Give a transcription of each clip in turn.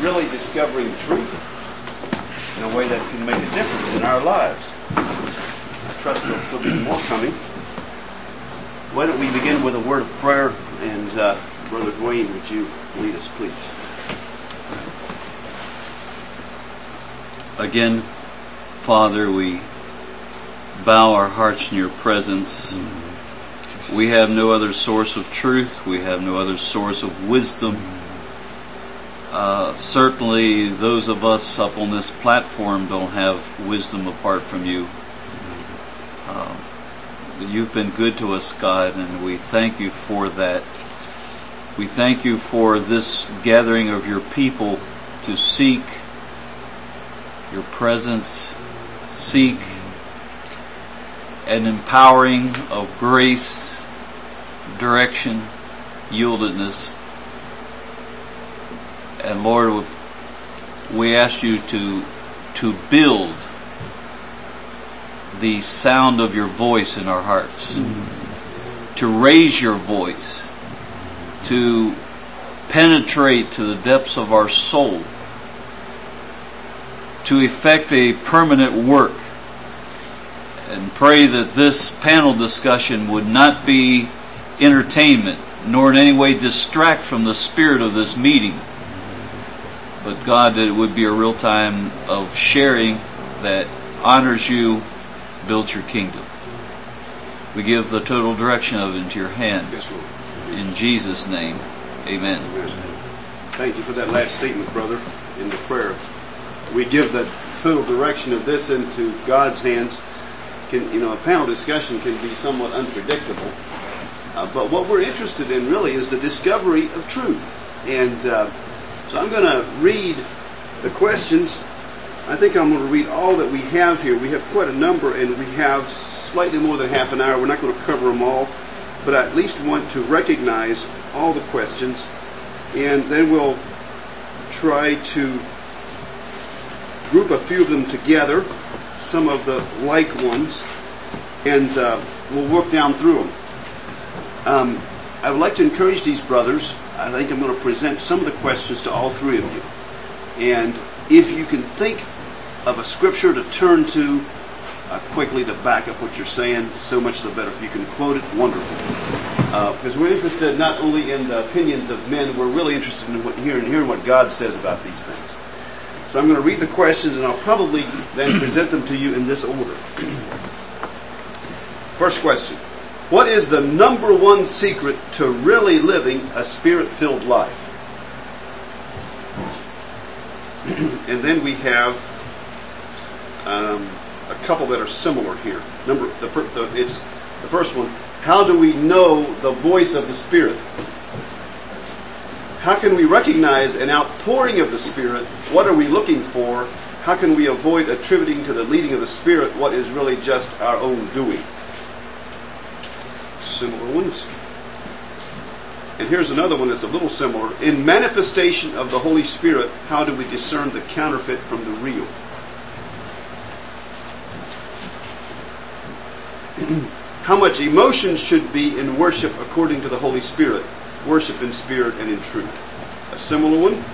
really discovering truth in a way that can make a difference in our lives. I trust there'll still be more coming. Why don't we begin with a word of prayer? And uh, Brother Duane, would you lead us, please? Again, Father, we bow our hearts in your presence. We have no other source of truth. We have no other source of wisdom. Uh, certainly those of us up on this platform don't have wisdom apart from you. Uh, you've been good to us, God, and we thank you for that. We thank you for this gathering of your people to seek your presence, seek an empowering of grace, direction, yieldedness. And Lord, we ask you to, to build the sound of your voice in our hearts, to raise your voice, to penetrate to the depths of our soul, to effect a permanent work. And pray that this panel discussion would not be entertainment nor in any way distract from the spirit of this meeting. But God, that it would be a real time of sharing that honors you, builds your kingdom. We give the total direction of it into your hands. In Jesus' name, amen. Thank you for that last statement, brother, in the prayer we give the total direction of this into God's hands. Can, you know, a panel discussion can be somewhat unpredictable. Uh, but what we're interested in really is the discovery of truth. And uh, so I'm going to read the questions. I think I'm going to read all that we have here. We have quite a number and we have slightly more than half an hour. We're not going to cover them all, but I at least want to recognize all the questions and then we'll try to group a few of them together, some of the like ones, and uh, we'll work down through them. Um, I would like to encourage these brothers. I think I'm going to present some of the questions to all three of you. And if you can think of a scripture to turn to uh, quickly to back up what you're saying, so much the better. If you can quote it, wonderful. Because uh, we're interested not only in the opinions of men, we're really interested in what, hearing, hearing what God says about these things. So I'm going to read the questions and I'll probably then present them to you in this order. First question. What is the number one secret to really living a spirit-filled life? and then we have um, a couple that are similar here. Number the, the, it's the first one. How do we know the voice of the Spirit? How can we recognize an outpouring of the Spirit? What are we looking for? How can we avoid attributing to the leading of the Spirit what is really just our own doing? Similar ones. And here's another one that's a little similar. In manifestation of the Holy Spirit, how do we discern the counterfeit from the real? how much emotion should be in worship according to the Holy Spirit? worship in spirit and in truth. A similar one,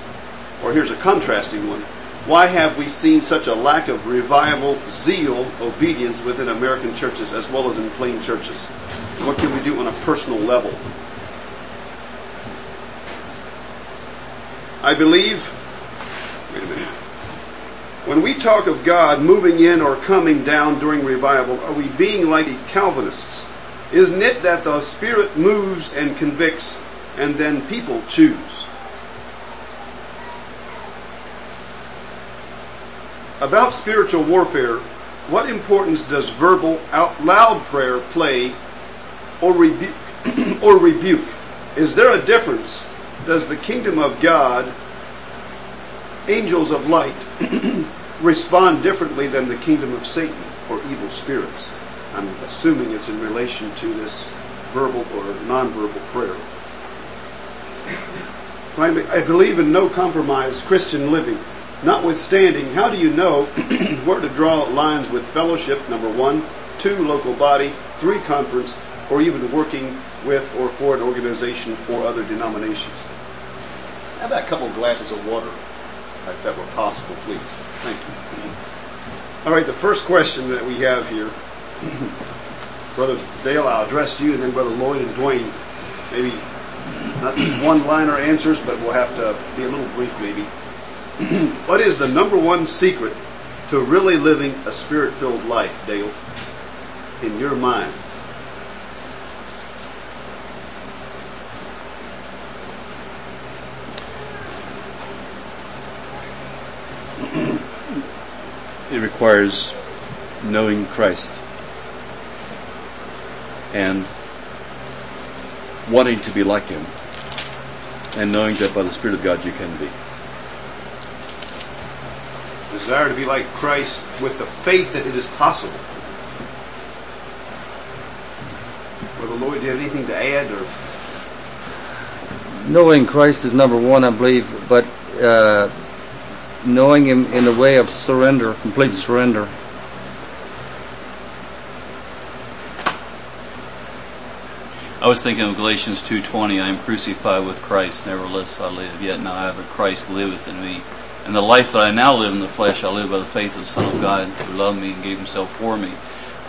or here's a contrasting one. Why have we seen such a lack of revival, zeal, obedience within American churches as well as in plain churches? What can we do on a personal level? I believe, wait a minute. When we talk of God moving in or coming down during revival, are we being like the Calvinists? Isn't it that the Spirit moves and convicts and then people choose. About spiritual warfare, what importance does verbal out loud prayer play or rebuke or rebuke? Is there a difference? Does the kingdom of God, angels of light, respond differently than the kingdom of Satan or evil spirits? I'm assuming it's in relation to this verbal or nonverbal prayer. I believe in no compromise Christian living. Notwithstanding, how do you know where to draw lines with fellowship, number one, two, local body, three, conference, or even working with or for an organization or other denominations? How about a couple of glasses of water? if that were possible, please. Thank you. All right, the first question that we have here, Brother Dale, I'll address you, and then Brother Lloyd and Duane. Maybe not one-liner answers, but we'll have to be a little brief, maybe. what is the number one secret to really living a spirit-filled life, Dale, in your mind? It requires knowing Christ and wanting to be like Him and knowing that by the Spirit of God you can be. Desire to be like Christ with the faith that it is possible. Brother Lloyd, do you have anything to add or? Knowing Christ is number one, I believe, but uh, knowing Him in a way of surrender, complete surrender. I was thinking of Galatians 2.20, I am crucified with Christ, nevertheless I live, yet now I have a Christ liveth in me. And the life that I now live in the flesh, I live by the faith of the Son of God who loved me and gave himself for me.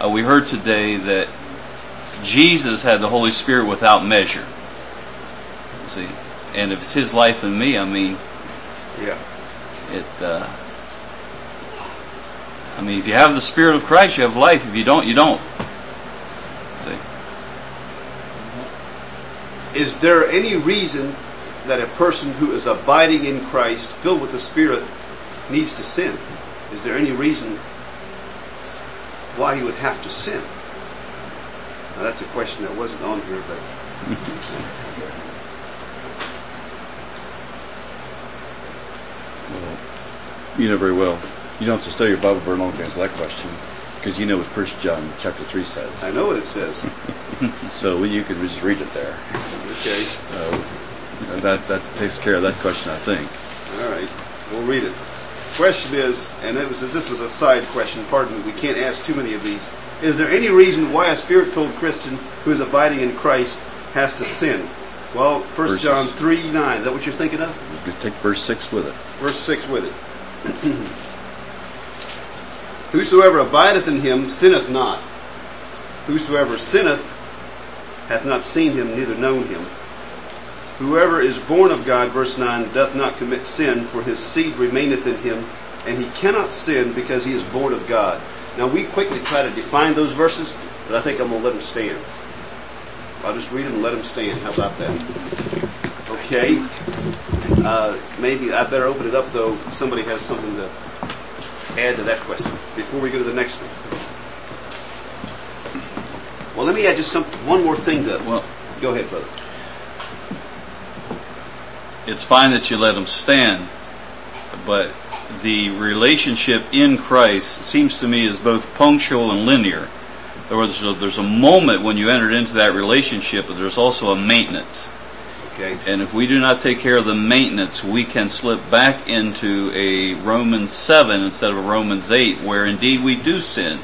Uh, we heard today that Jesus had the Holy Spirit without measure. See, and if it's His life in me, I mean, Yeah. It. Uh, I mean, if you have the Spirit of Christ, you have life. If you don't, you don't. See, Is there any reason that a person who is abiding in Christ, filled with the Spirit, needs to sin? Is there any reason why he would have to sin? Now that's a question that wasn't on here, but Well, you know very well. You don't have to study your Bible very long to answer that question because you know what First John chapter three says. I know what it says. So you could just read it there. Okay, Uh, that that takes care of that question, I think. all right, we'll read it. Question is, and it was this was a side question. Pardon me, we can't ask too many of these. Is there any reason why a spirit-filled Christian who is abiding in Christ has to sin? Well, First Verses. John three nine. Is that what you're thinking of? You could take verse six with it. Verse 6 with it. Whosoever abideth in him sinneth not. Whosoever sinneth hath not seen him, neither known him. Whoever is born of God, verse 9, doth not commit sin, for his seed remaineth in him, and he cannot sin because he is born of God. Now we quickly try to define those verses, but I think I'm going to let them stand. I'll just read them and let them stand. How about that? Okay. Uh, maybe I better open it up though. Somebody has something to add to that question before we go to the next one. Well, let me add just some one more thing to. well, Go ahead, brother. it's fine that you let them stand, but the relationship in Christ seems to me is both punctual and linear. In other words, there's a moment when you entered into that relationship, but there's also a maintenance. Okay. And if we do not take care of the maintenance, we can slip back into a Romans 7 instead of a Romans 8, where indeed we do sin.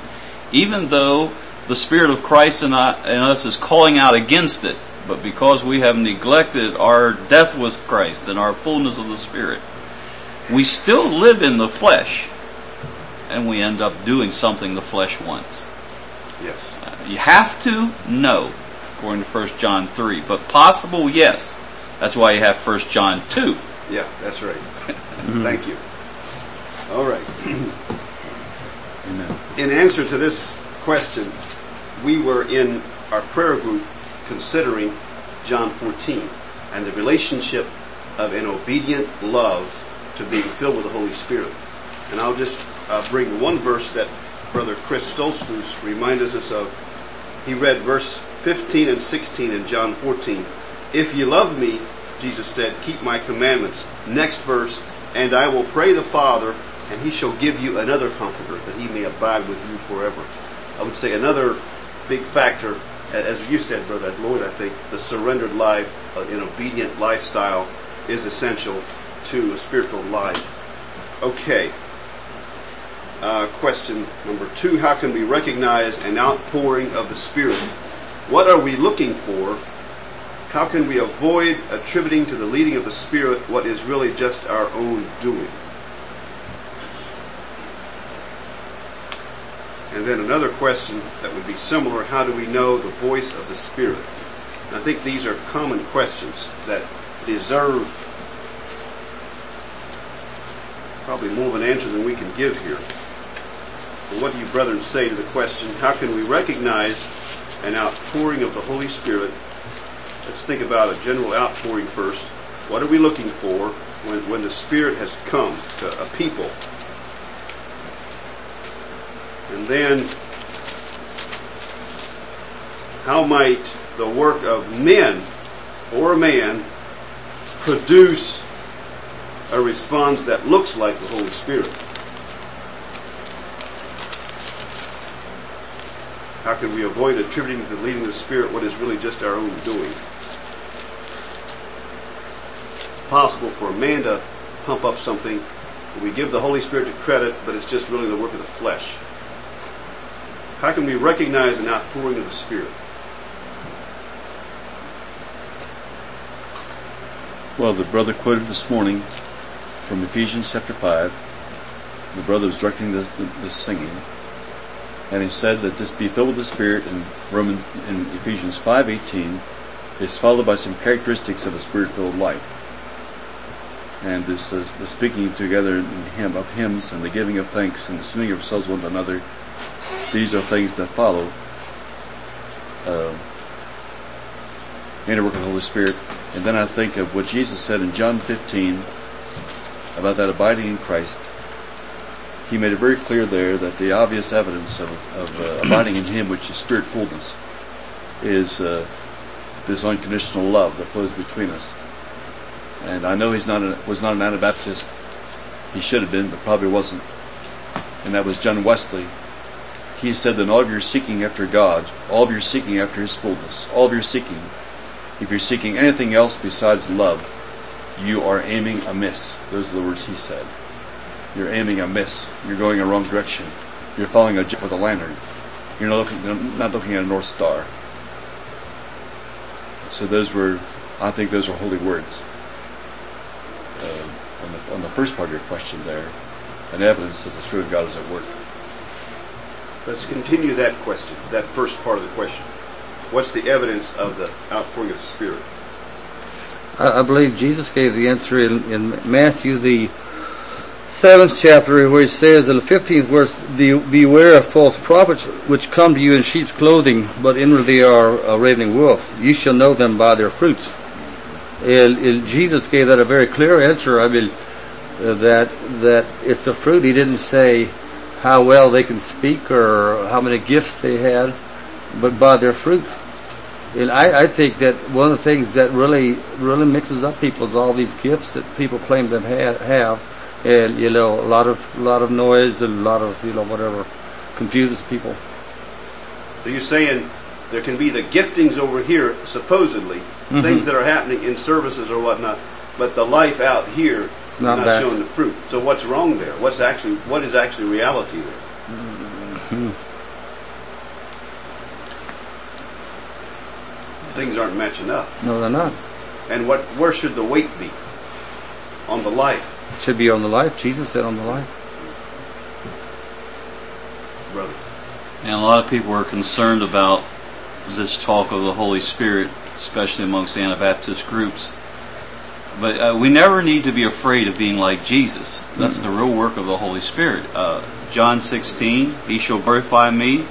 Even though the Spirit of Christ in us is calling out against it, but because we have neglected our death with Christ and our fullness of the Spirit, we still live in the flesh, and we end up doing something the flesh wants. Yes. You have to? No, according to 1 John 3. But possible? Yes. That's why you have 1 John 2. Yeah, that's right. Thank you. All right. Amen. In answer to this question, we were in our prayer group considering John 14 and the relationship of an obedient love to being filled with the Holy Spirit. And I'll just uh, bring one verse that Brother Chris Stoltzfus reminded us of. He read verse 15 and 16 in John 14. If you love me, Jesus said, keep my commandments. Next verse, and I will pray the Father, and he shall give you another comforter, that he may abide with you forever. I would say another big factor, as you said, Brother Lloyd, I think, the surrendered life, uh, an obedient lifestyle is essential to a spiritual life. Okay. Uh, question number two, how can we recognize an outpouring of the Spirit? What are we looking for? How can we avoid attributing to the leading of the Spirit what is really just our own doing? And then another question that would be similar, how do we know the voice of the Spirit? I think these are common questions that deserve probably more of an answer than we can give here. But what do you brethren say to the question, how can we recognize an outpouring of the Holy Spirit Let's think about a general outpouring first. What are we looking for when, when the Spirit has come to a people? And then, how might the work of men or a man produce a response that looks like the Holy Spirit? How can we avoid attributing to the leading of the Spirit what is really just our own doing? It's possible for a man to pump up something. We give the Holy Spirit the credit, but it's just really the work of the flesh. How can we recognize an outpouring of the Spirit? Well, the brother quoted this morning from Ephesians chapter 5. The brother was directing the singing. And he said that this be filled with the Spirit in Roman in Ephesians 5:18 is followed by some characteristics of a spirit-filled life. And this uh, the speaking together in hymn of hymns and the giving of thanks and the singing of ourselves one to another. These are things that follow uh, in the work of the Holy Spirit. And then I think of what Jesus said in John 15 about that abiding in Christ. He made it very clear there that the obvious evidence of, of uh, abiding in Him, which is spirit fullness, is uh, this unconditional love that flows between us. And I know he's not a, was not an Anabaptist. He should have been, but probably wasn't. And that was John Wesley. He said that all of your seeking after God, all of your seeking after His fullness, all of your seeking, if you're seeking anything else besides love, you are aiming amiss. Those are the words he said. You're aiming amiss. You're going a wrong direction. You're following a jet with a lantern. You're not looking, you're not looking at a north star. So those were, I think those are holy words. On, the, on the first part of your question there, an evidence that the Spirit of God is at work. Let's continue that question, that first part of the question. What's the evidence of the outpouring of the Spirit? I, I believe Jesus gave the answer in, in Matthew, the seventh chapter, where he says in the fifteenth verse, "Be- "Beware of false prophets, which come to you in sheep's clothing, but inwardly are a ravening wolf. You shall know them by their fruits." And, and Jesus gave that a very clear answer. I mean, uh, that that it's the fruit. He didn't say how well they can speak or how many gifts they had, but by their fruit. And I, I think that one of the things that really, really mixes up people is all these gifts that people claim to ha- have, and you know, a lot of, a lot of noise and a lot of, you know, whatever confuses people. So you're saying there can be the giftings over here, supposedly, mm-hmm. things that are happening in services or whatnot, but the life out here is Not not, showing the fruit. So what's wrong there? What's actually what is actually reality there? Mm-hmm. Things aren't matching up. No, they're not. And what where should the weight be? On the life, It should be on the life. Jesus said on the life. brother. And a lot of people are concerned about this talk of the Holy Spirit, especially amongst Anabaptist groups. But uh, we never need to be afraid of being like Jesus. That's the real work of the Holy Spirit. Uh, John 16, He shall glorify me,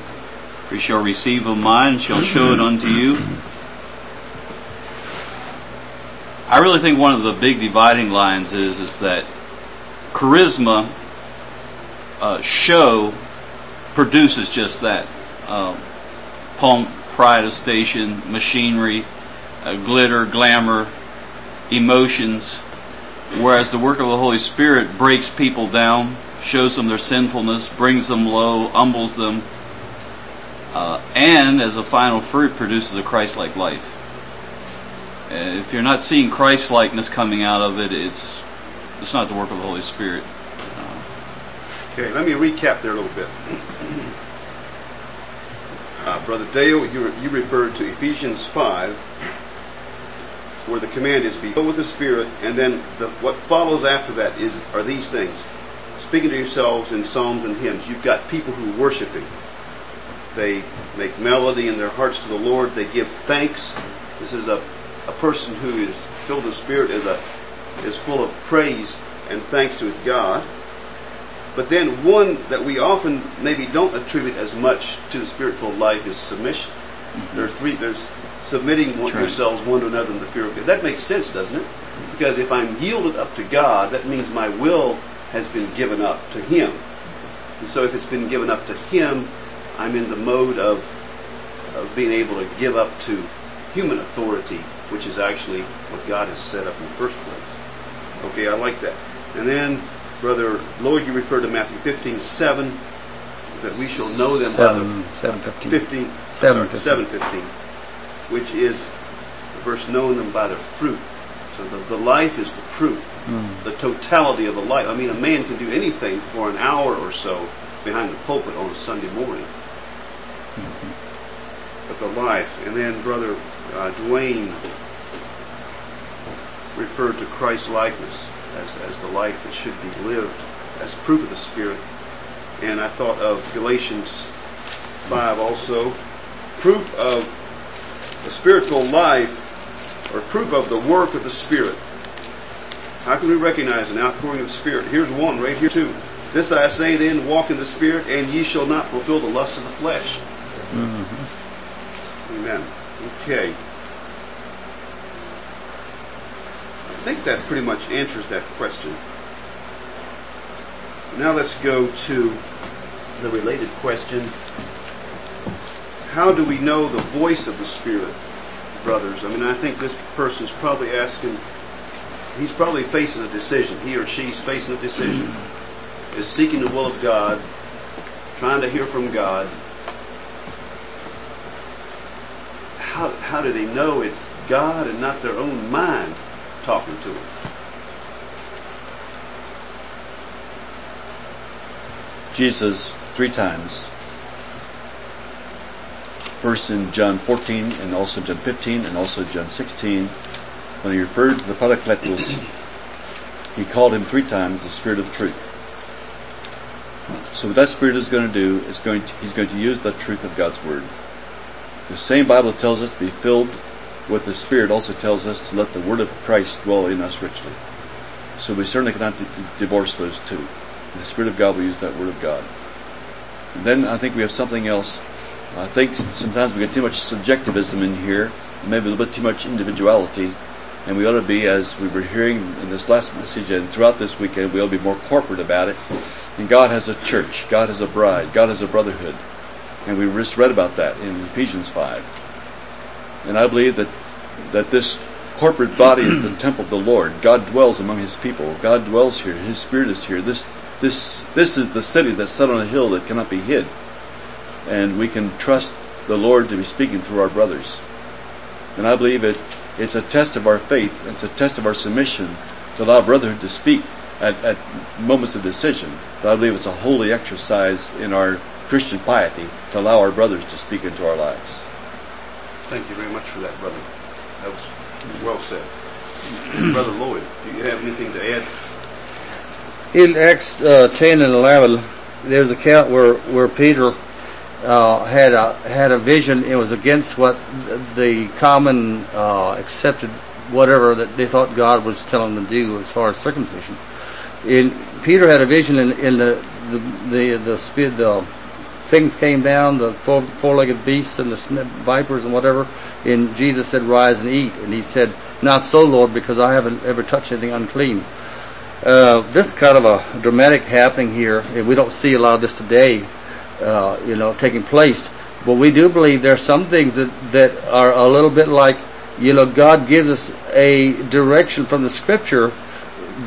He shall receive of mine, and shall show it unto you. I really think one of the big dividing lines is, is that charisma, uh, show, produces just that. Um, pomp, pride of station, machinery, uh, glitter, glamour, emotions. Whereas the work of the Holy Spirit breaks people down, shows them their sinfulness, brings them low, humbles them, uh, and as a final fruit produces a Christ-like life. Uh, if you're not seeing Christ-likeness coming out of it, it's it's not the work of the Holy Spirit. Okay, let me recap there a little bit. Brother Dale, you, you referred to Ephesians 5, where the command is be filled with the Spirit, and then the, what follows after that is are these things. speaking to yourselves in psalms and hymns. You've got people who worship Him. They make melody in their hearts to the Lord. They give thanks. This is a, a person who is filled with the Spirit is a is full of praise and thanks to his God. But then one that we often maybe don't attribute as much to the spirit-filled life is submission. Mm-hmm. There are three. There's submitting one, right. yourselves one to another in the fear of God. That makes sense, doesn't it? Because if I'm yielded up to God, that means my will has been given up to Him. And so if it's been given up to Him, I'm in the mode of, of being able to give up to human authority, which is actually what God has set up in the first place. Okay, I like that. And then, Brother Lloyd, you referred to Matthew 15, 7, that we shall know them by the Seven, seven fifteen. 15, Seven sorry, 715, which is the verse knowing them by their fruit. So the, the life is the proof, Hmm. the totality of the life. I mean, a man can do anything for an hour or so behind the pulpit on a Sunday morning. But the life, and then Brother uh, Duane referred to Christ's likeness as, as the life that should be lived as proof of the Spirit. And I thought of Galatians 5 also. Proof of the spiritual life, or proof of the work of the Spirit. How can we recognize an outpouring of the Spirit? Here's one right here too. This I say then, walk in the Spirit, and ye shall not fulfill the lust of the flesh. Mm-hmm. Amen. Okay. I think that pretty much answers that question. Now let's go to the related question. How do we know the voice of the Spirit, brothers? I mean, I think this person's probably asking, he's probably facing a decision. He or she's facing a decision. Is seeking the will of God, trying to hear from God. How, how do they know it's God and not their own mind talking to him. Jesus three times. First in John 14 and also John 15 and also John 16. When he referred to the Parakletos, he called him three times the Spirit of Truth. So what that Spirit is going to do is going to, he's going to use the truth of God's Word. The same Bible tells us to be filled with the Spirit also tells us to let the Word of Christ dwell in us richly. So we certainly cannot divorce those two. The Spirit of God will use that Word of God. And then I think we have something else. I think sometimes we get too much subjectivism in here, maybe a little bit too much individuality, and we ought to be, as we were hearing in this last message and throughout this weekend, we ought to be more corporate about it. And God has a church, God has a bride, God has a brotherhood. And we just read about that in Ephesians 5. And I believe that, that this corporate body is the temple of the Lord. God dwells among His people. God dwells here. His Spirit is here. This, this, this is the city that's set on a hill that cannot be hid. And we can trust the Lord to be speaking through our brothers. And I believe it, it's a test of our faith. It's a test of our submission to allow brotherhood to speak at, at moments of decision. But I believe it's a holy exercise in our Christian piety to allow our brothers to speak into our lives. Thank you very much for that, brother. That was well said. brother Lloyd, do you have anything to add? In Acts uh, 10 and 11, there's a account where, where Peter uh, had a had a vision. It was against what the common uh, accepted whatever that they thought God was telling them to do as far as circumcision. In Peter had a vision, in, in the the the the, spi- the things came down, the four, four-legged beasts and the vipers and whatever. And Jesus said, "Rise and eat." And he said, "Not so, Lord, because I haven't ever touched anything unclean." Uh, this kind of a dramatic happening here, and we don't see a lot of this today, uh, you know, taking place. But we do believe there are some things that, that are a little bit like, you know, God gives us a direction from the scripture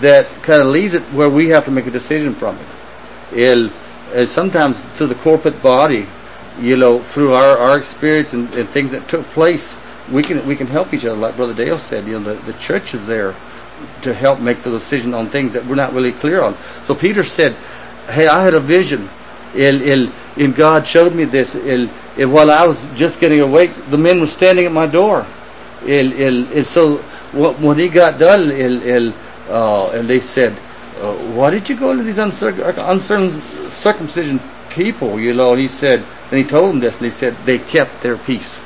that kind of leads it where we have to make a decision from it. It'll, and sometimes to the corporate body, you know, through our, our experience and, and things that took place, we can, we can help each other. Like Brother Dale said, you know, the, the church is there to help make the decision on things that we're not really clear on. So Peter said, "Hey, I had a vision, el, el, and God showed me this. El, el, while I was just getting awake, the men were standing at my door. El, el, el, so wh- when he got done, el, el, uh, and they said, uh, why did you go into these uncirc- uncircumcision people, you know? And he said, and he told them this, and he said, they kept their peace.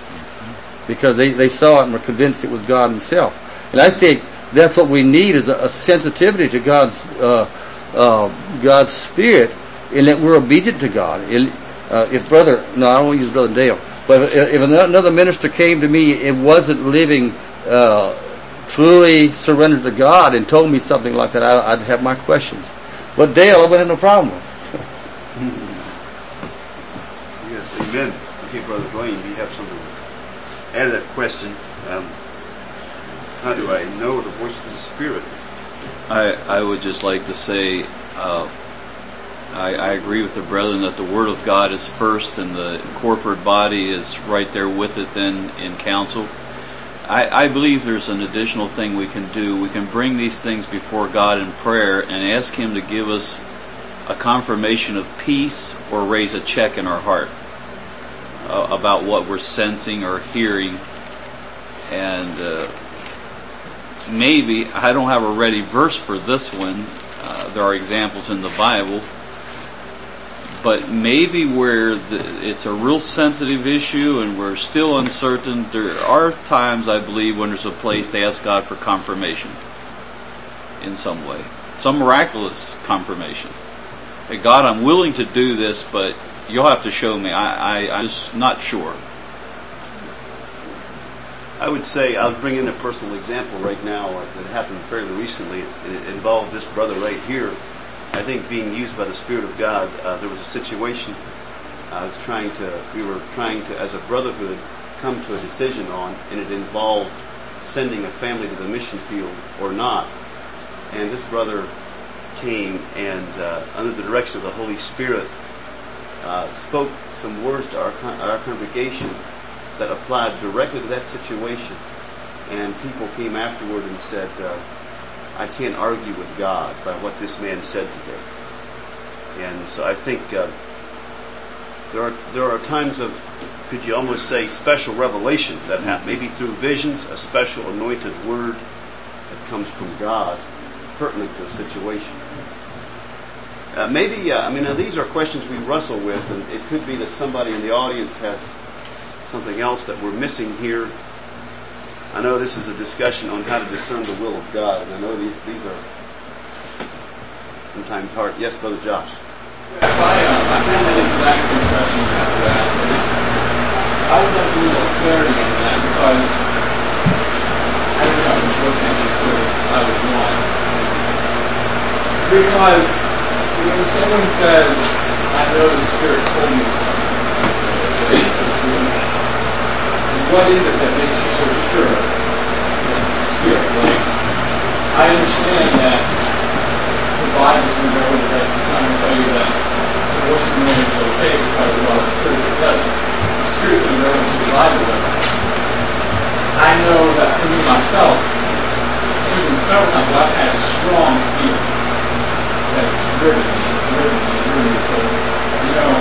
Because they, they saw it and were convinced it was God himself. And I think that's what we need is a, a sensitivity to God's, uh, uh, God's Spirit in that we're obedient to God. It- uh, if brother, no, I don't use brother Dale, but if, if another minister came to me, it wasn't living, uh, truly surrendered to God and told me something like that, I, I'd have my questions. But Dale, I wouldn't have no problem with. Amen. Okay, Brother Duane, you have something to add to that question. Um, how do I know the voice of the Spirit? I, I would just like to say, uh, I, I agree with the brethren that the Word of God is first and the corporate body is right there with it then in council. I, I believe there's an additional thing we can do. We can bring these things before God in prayer and ask Him to give us a confirmation of peace or raise a check in our heart uh, about what we're sensing or hearing. And uh, maybe, I don't have a ready verse for this one. Uh, there are examples in the Bible. But maybe where the, it's a real sensitive issue and we're still uncertain, there are times, I believe, when there's a place to ask God for confirmation in some way. Some miraculous confirmation. Hey, God, I'm willing to do this, but you'll have to show me. I, I, I'm just not sure. I would say I'll bring in a personal example right now uh, that happened fairly recently, it involved this brother right here. I think being used by the Spirit of God. Uh, there was a situation I was trying to, we were trying to, as a brotherhood, come to a decision on, and it involved sending a family to the mission field or not. And this brother came and, uh, under the direction of the Holy Spirit, uh, spoke some words to our, con- our congregation that applied directly to that situation. And people came afterward and said, uh, I can't argue with God by what this man said today. And so I think uh, there are there are times of, could you almost say, special revelation that happen, maybe through visions, a special anointed word that comes from God, pertinent to a situation. Uh, maybe, uh, I mean, these are questions we wrestle with, and it could be that somebody in the audience has something else that we're missing here. I know this is a discussion on how to discern the will of God, and I know these these are sometimes hard. Yes, Brother Josh. I, uh, I had that exact same question that you asked. I would like a little clarity on that because I don't know which one answer first I would want. Because when someone says, I know the Spirit told me something, they say, "It's doing that." And what is it that makes you so sure that it's the Spirit? Like, I understand that the Bible's going to go and say, it's not going to tell you that the abortion women is okay because of all the spirits it does. The spirit's going to go into the Bible. I know that for me myself, even several times I've had strong feelings that have driven me, driven me, driven. So, you know,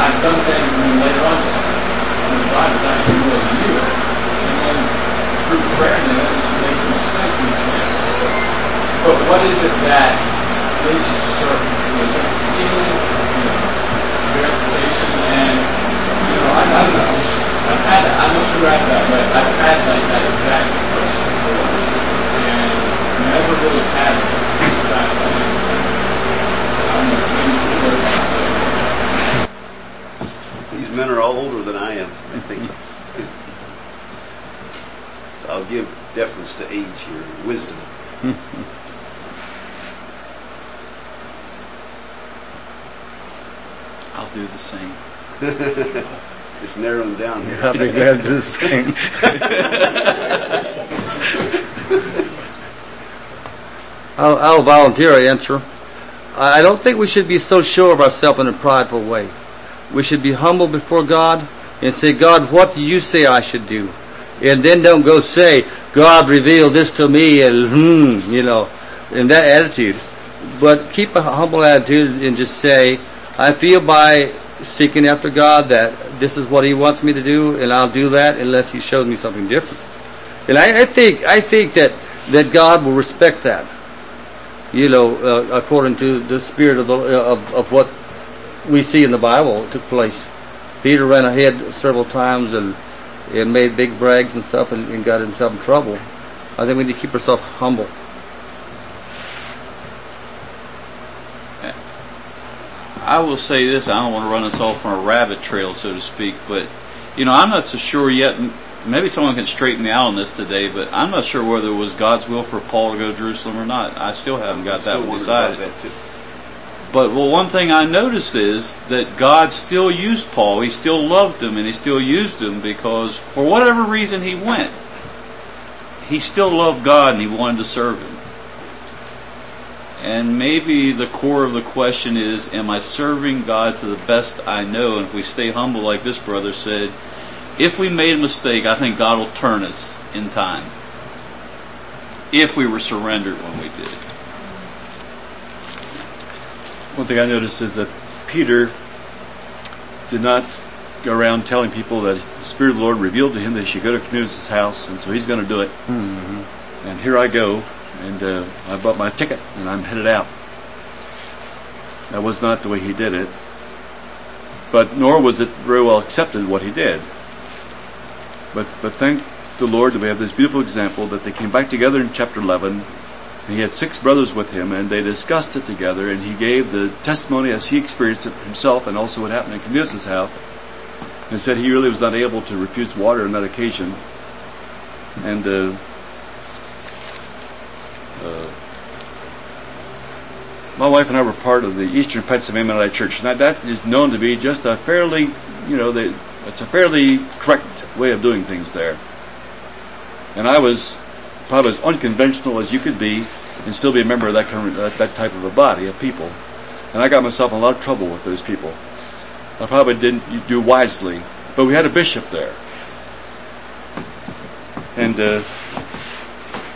I've done things and then later on just, when the Bible's actually really you. And then through prayer, then it makes more sense in this thing. But what is it that makes you certain? Is it feeling, you know, verification, and you know, I, I don't know. I've had, I'm not sure who asked that, but I've had like that exact question before, and never really had the exact same answer. So I don't know, maybe people are kind These men are all older than I am, I think. so I'll give deference to age here, wisdom. I'll do the same. It's narrowing down here. I'll be glad to do the same. I'll, I'll volunteer an answer. I I don't think we should be so sure of ourselves in a prideful way. We should be humble before God and say, God, what do you say I should do? And then don't go say, God revealed this to me and hmm, you know, in that attitude. But keep a humble attitude and just say, I feel by seeking after God that this is what He wants me to do, and I'll do that unless He shows me something different. And I, I think I think that that God will respect that. you know, uh, according to the spirit of, the, of of what we see in the Bible took place. Peter ran ahead several times and and made big brags and stuff and, and got himself in trouble. I think we need to keep ourselves humble. I will say this, I don't want to run us off on a rabbit trail, so to speak, but, you know, I'm not so sure yet, maybe someone can straighten me out on this today, but I'm not sure whether it was God's will for Paul to go to Jerusalem or not. I still haven't got that one wondered about decided. that too. But well, one thing I notice is that God still used Paul. He still loved him and he still used him because for whatever reason he went, he still loved God and he wanted to serve him. And maybe the core of the question is, am I serving God to the best I know? And if we stay humble like this brother said, if we made a mistake, I think God will turn us in time. If we were surrendered when we did. One thing I noticed is that Peter did not go around telling people that the Spirit of the Lord revealed to him that he should go to Cornelius' house, and so he's going to do it. And here I go, and uh, I bought my ticket, and I'm headed out. That was not the way he did it, but nor was it very well accepted what he did. But but thank the Lord that we have this beautiful example that they came back together in chapter 11. And he had six brothers with him, and they discussed it together, and he gave the testimony as he experienced it himself, and also what happened in Cornelius' house. And said he really was not able to refuse water on that occasion. And uh, uh, my wife and I were part of the Eastern Pennsylvania Mennonite Church, and that, is known to be just a fairly, you know, it's a fairly correct way of doing things there. And I was probably as unconventional as you could be and still be a member of that, kind of, that, that type of a body of people. And I got myself in a lot of trouble with those people. I probably didn't do wisely, but we had a bishop there. And uh,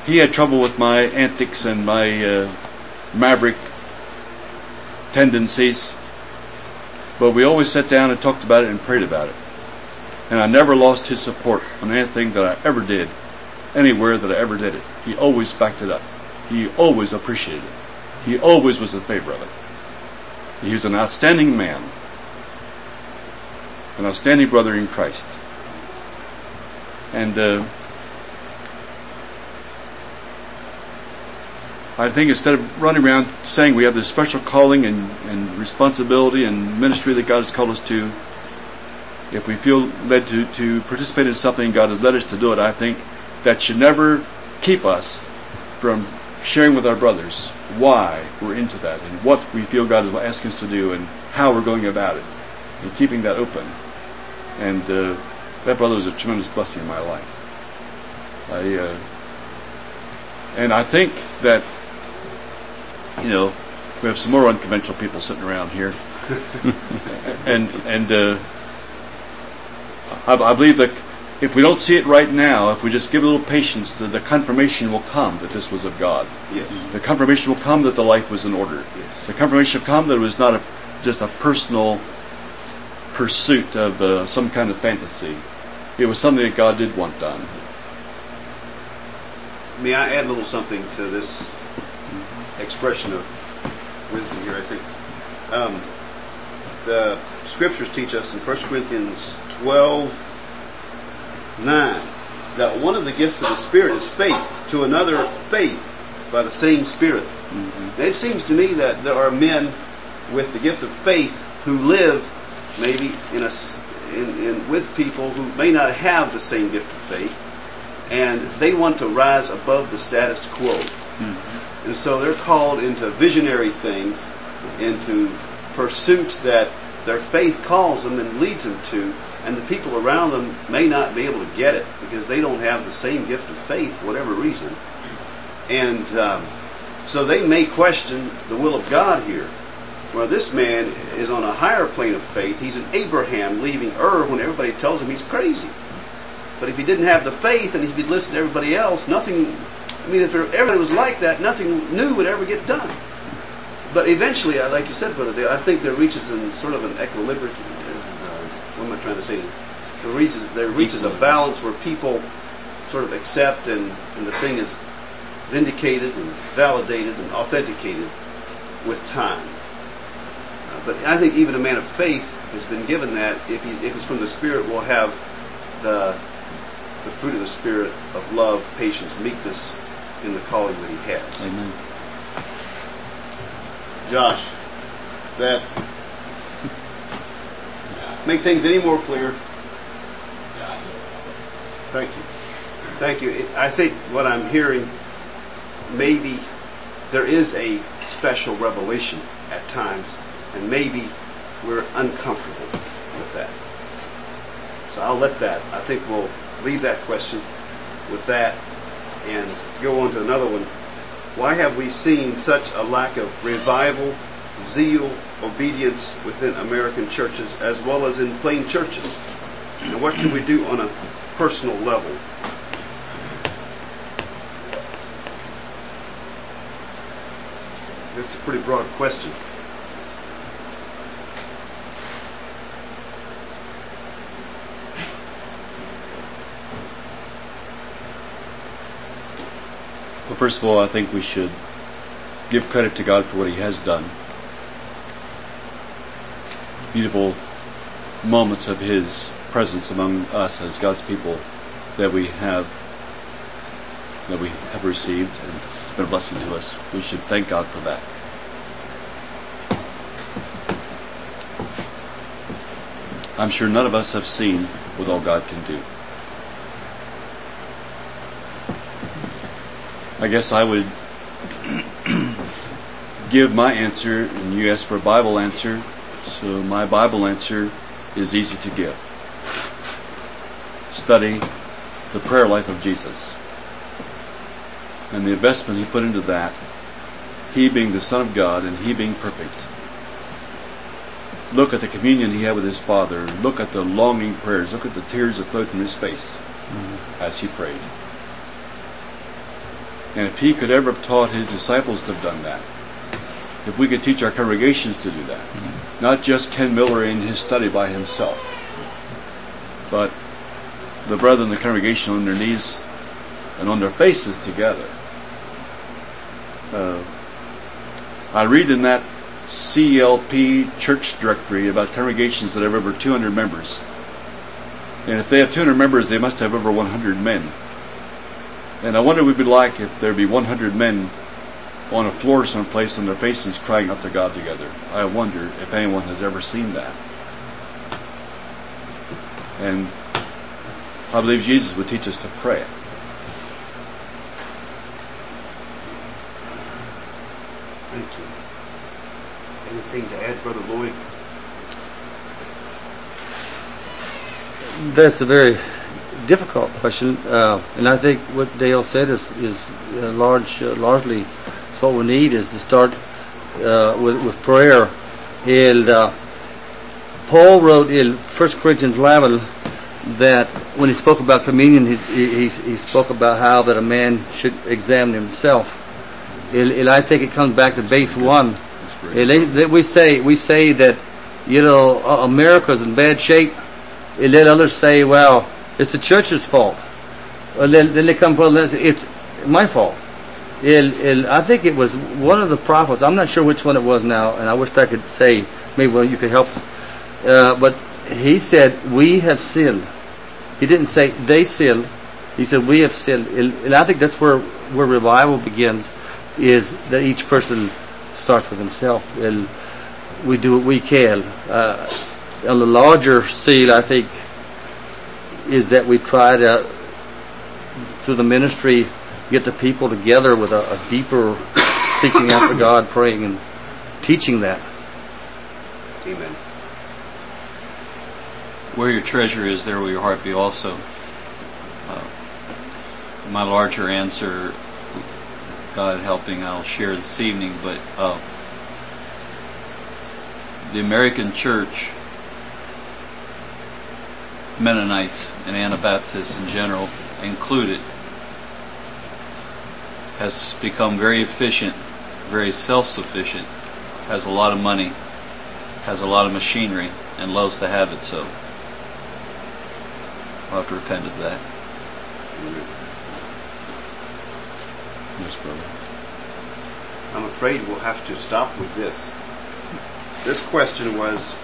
he had trouble with my antics and my uh, maverick tendencies. But we always sat down and talked about it and prayed about it. And I never lost his support on anything that I ever did, anywhere that I ever did it. He always backed it up. He always appreciated it. He always was in favor of it. He was an outstanding man, an outstanding brother in Christ. And uh, I think instead of running around saying we have this special calling and, and responsibility and ministry that God has called us to, if we feel led to, to participate in something God has led us to do it, I think that should never keep us from sharing with our brothers why we're into that and what we feel God is asking us to do and how we're going about it and keeping that open. And uh, that brother was a tremendous blessing in my life. I uh, and I think that you know we have some more unconventional people sitting around here, and and uh, I, I believe that if we don't see it right now, if we just give a little patience, the, the confirmation will come that this was of God. Yes. The confirmation will come that the life was in order. Yes. The confirmation will come that it was not a, just a personal pursuit of uh, some kind of fantasy. It was something that God did want done. May I add a little something to this expression of wisdom here, I think. Um, the scriptures teach us in 1 Corinthians 12, 9, that one of the gifts of the Spirit is faith, to another faith by the same Spirit. Mm-hmm. Now, it seems to me that there are men with the gift of faith who live maybe in a, in, in, with people who may not have the same gift of faith, and they want to rise above the status quo. Mm-hmm. And so they're called into visionary things, into pursuits that their faith calls them and leads them to, and the people around them may not be able to get it because they don't have the same gift of faith for whatever reason. And um, so they may question the will of God here. Well, this man is on a higher plane of faith. He's an Abraham leaving Ur when everybody tells him he's crazy. But if he didn't have the faith and if he'd listened to everybody else, nothing, I mean, if everybody was like that, nothing new would ever get done. But eventually, uh, like you said, Brother Dale, I think there reaches in sort of an equilibrium. What am I trying to say? There reaches, there reaches a balance where people sort of accept and, and the thing is vindicated and validated and authenticated with time. Uh, but I think even a man of faith has been given that if he's, if he's from the Spirit will have the, the fruit of the Spirit of love, patience, meekness in the calling that he has. Amen. Josh, that make things any more clear? Thank you. Thank you. I think what I'm hearing, maybe there is a special revelation at times, and maybe we're uncomfortable with that. So I'll let that. I think we'll leave that question with that and go on to another one. Why have we seen such a lack of revival, zeal, obedience within American churches as well as in plain churches? And what can we do on a personal level? That's a pretty broad question. Well, first of all, I think we should give credit to God for what He has done. Beautiful moments of His presence among us as God's people that we have that we have received, and it's been a blessing to us. We should thank God for that. I'm sure none of us have seen what all God can do. I guess I would give my answer, and you ask for a Bible answer, so my Bible answer is easy to give. Study the prayer life of Jesus and the investment he put into that, he being the Son of God and he being perfect. Look at the communion he had with his Father. Look at the longing prayers. Look at the tears that flowed from his face mm-hmm. as he prayed. And if he could ever have taught his disciples to have done that, if we could teach our congregations to do that, not just Ken Miller in his study by himself, but the brethren in the congregation on their knees and on their faces together. Uh, I read in that CLP church directory about congregations that have over 200 members. And if they have 200 members, they must have over 100 men. And I wonder what it would be like if there'd be 100 men on a floor someplace on their faces crying out to God together. I wonder if anyone has ever seen that. And I believe Jesus would teach us to pray. Thank you. Anything to add, Brother Lloyd? That's a very difficult question, uh, and I think what Dale said is is uh, large, uh, largely what we need is to start uh, with with prayer. And uh, Paul wrote in 1 Corinthians 11 that when he spoke about communion, he, he, he spoke about how that a man should examine himself. And, and I think it comes back to base one. And they, they, we say we say that you know uh, America's in bad shape, and then others say, well, it's the church's fault. And then, then they come forward and say, it's my fault. And I think it was one of the prophets. I'm not sure which one it was now, and I wish I could say maybe well, you could help. Uh, but he said, "We have sinned." He didn't say they sinned. He said, "We have sinned," and, I think that's where where revival begins. Is that each person starts with himself, and we do what we can. Uh, on the larger seal, I think, is that we try to, through the ministry, get the people together with a, a deeper seeking after God, praying and teaching that. Amen. Where your treasure is, there will your heart be also. Uh, my larger answer, God helping, I'll share this evening, but uh, the American church, Mennonites and Anabaptists in general included, has become very efficient, very self-sufficient, has a lot of money, has a lot of machinery, and loves to have it so. I'll have to repent of that. Yes, brother. I'm afraid we'll have to stop with this. This question was,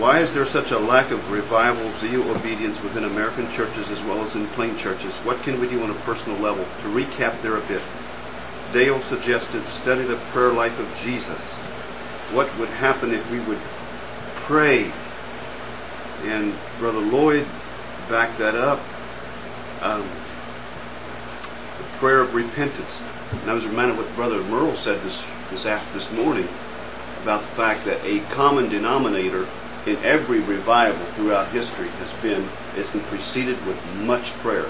why is there such a lack of revival, zeal, obedience within American churches as well as in plain churches? What can we do on a personal level? To recap there a bit, Dale suggested study the prayer life of Jesus. What would happen if we would pray? And Brother Lloyd backed that up. Um, the prayer of repentance. And I was reminded what Brother Merle said this this after this morning about the fact that a common denominator in every revival throughout history has been it's been preceded with much prayer.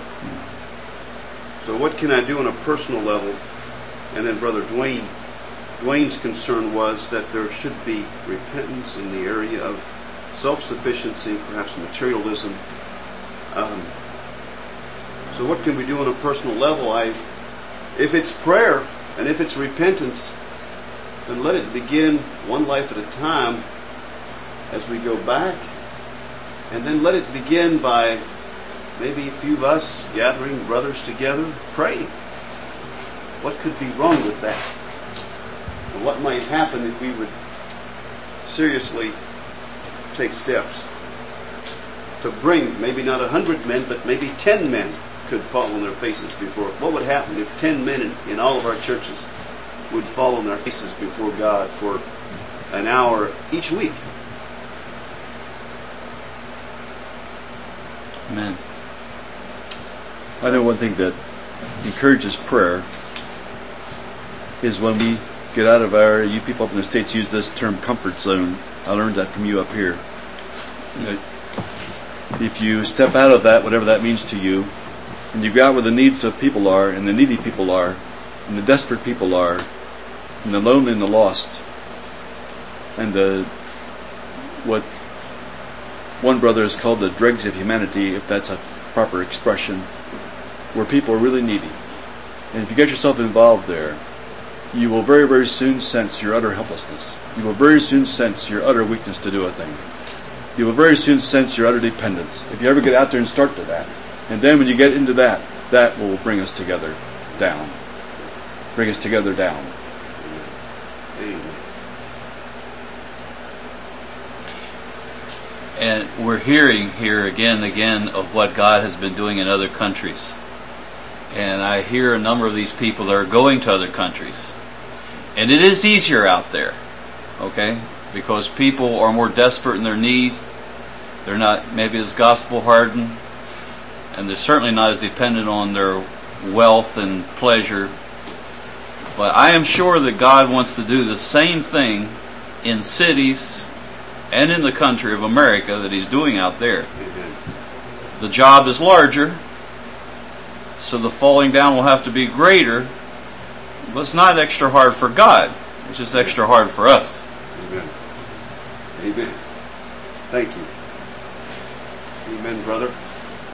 So what can I do on a personal level? And then Brother Duane Duane's concern was that there should be repentance in the area of self-sufficiency, perhaps materialism. Um, so what can we do on a personal level? I, if it's prayer and if it's repentance, then let it begin one life at a time as we go back. And then let it begin by maybe a few of us gathering brothers together, praying. What could be wrong with that? And what might happen if we would seriously take steps to bring maybe not a hundred men, but maybe ten men could fall on their faces before. What would happen if ten men in, in all of our churches would fall on their faces before God for an hour each week? Amen. I know one thing that encourages prayer is when we get out of our, you people up in the States use this term comfort zone. I learned that from you up here. If you step out of that, whatever that means to you, and you go out where the needs of people are, and the needy people are, and the desperate people are, and the lonely and the lost, and the, what one brother has called the dregs of humanity, if that's a proper expression, where people are really needy. And if you get yourself involved there, you will very, very soon sense your utter helplessness. You will very soon sense your utter weakness to do a thing. You will very soon sense your utter dependence. If you ever get out there and start to that, and then when you get into that, that will bring us together down. Bring us together down. Amen. And we're hearing here again and again of what God has been doing in other countries. And I hear a number of these people that are going to other countries. And it is easier out there, okay? Because people are more desperate in their need. They're not maybe as gospel hardened. And they're certainly not as dependent on their wealth and pleasure. But I am sure that God wants to do the same thing in cities and in the country of America that He's doing out there. The job is larger, so the falling down will have to be greater, but it's not extra hard for God. It's just extra hard for us. Amen. Amen. Thank you. Amen, brother.